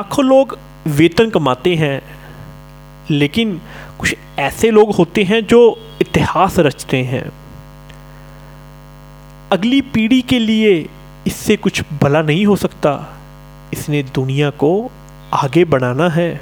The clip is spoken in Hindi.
लाखों लोग वेतन कमाते हैं, लेकिन कुछ ऐसे लोग होते हैं जो इतिहास रचते हैं। अगली पीढ़ी के लिए इससे कुछ भला नहीं हो सकता। इसने दुनिया को आगे बढ़ाना है।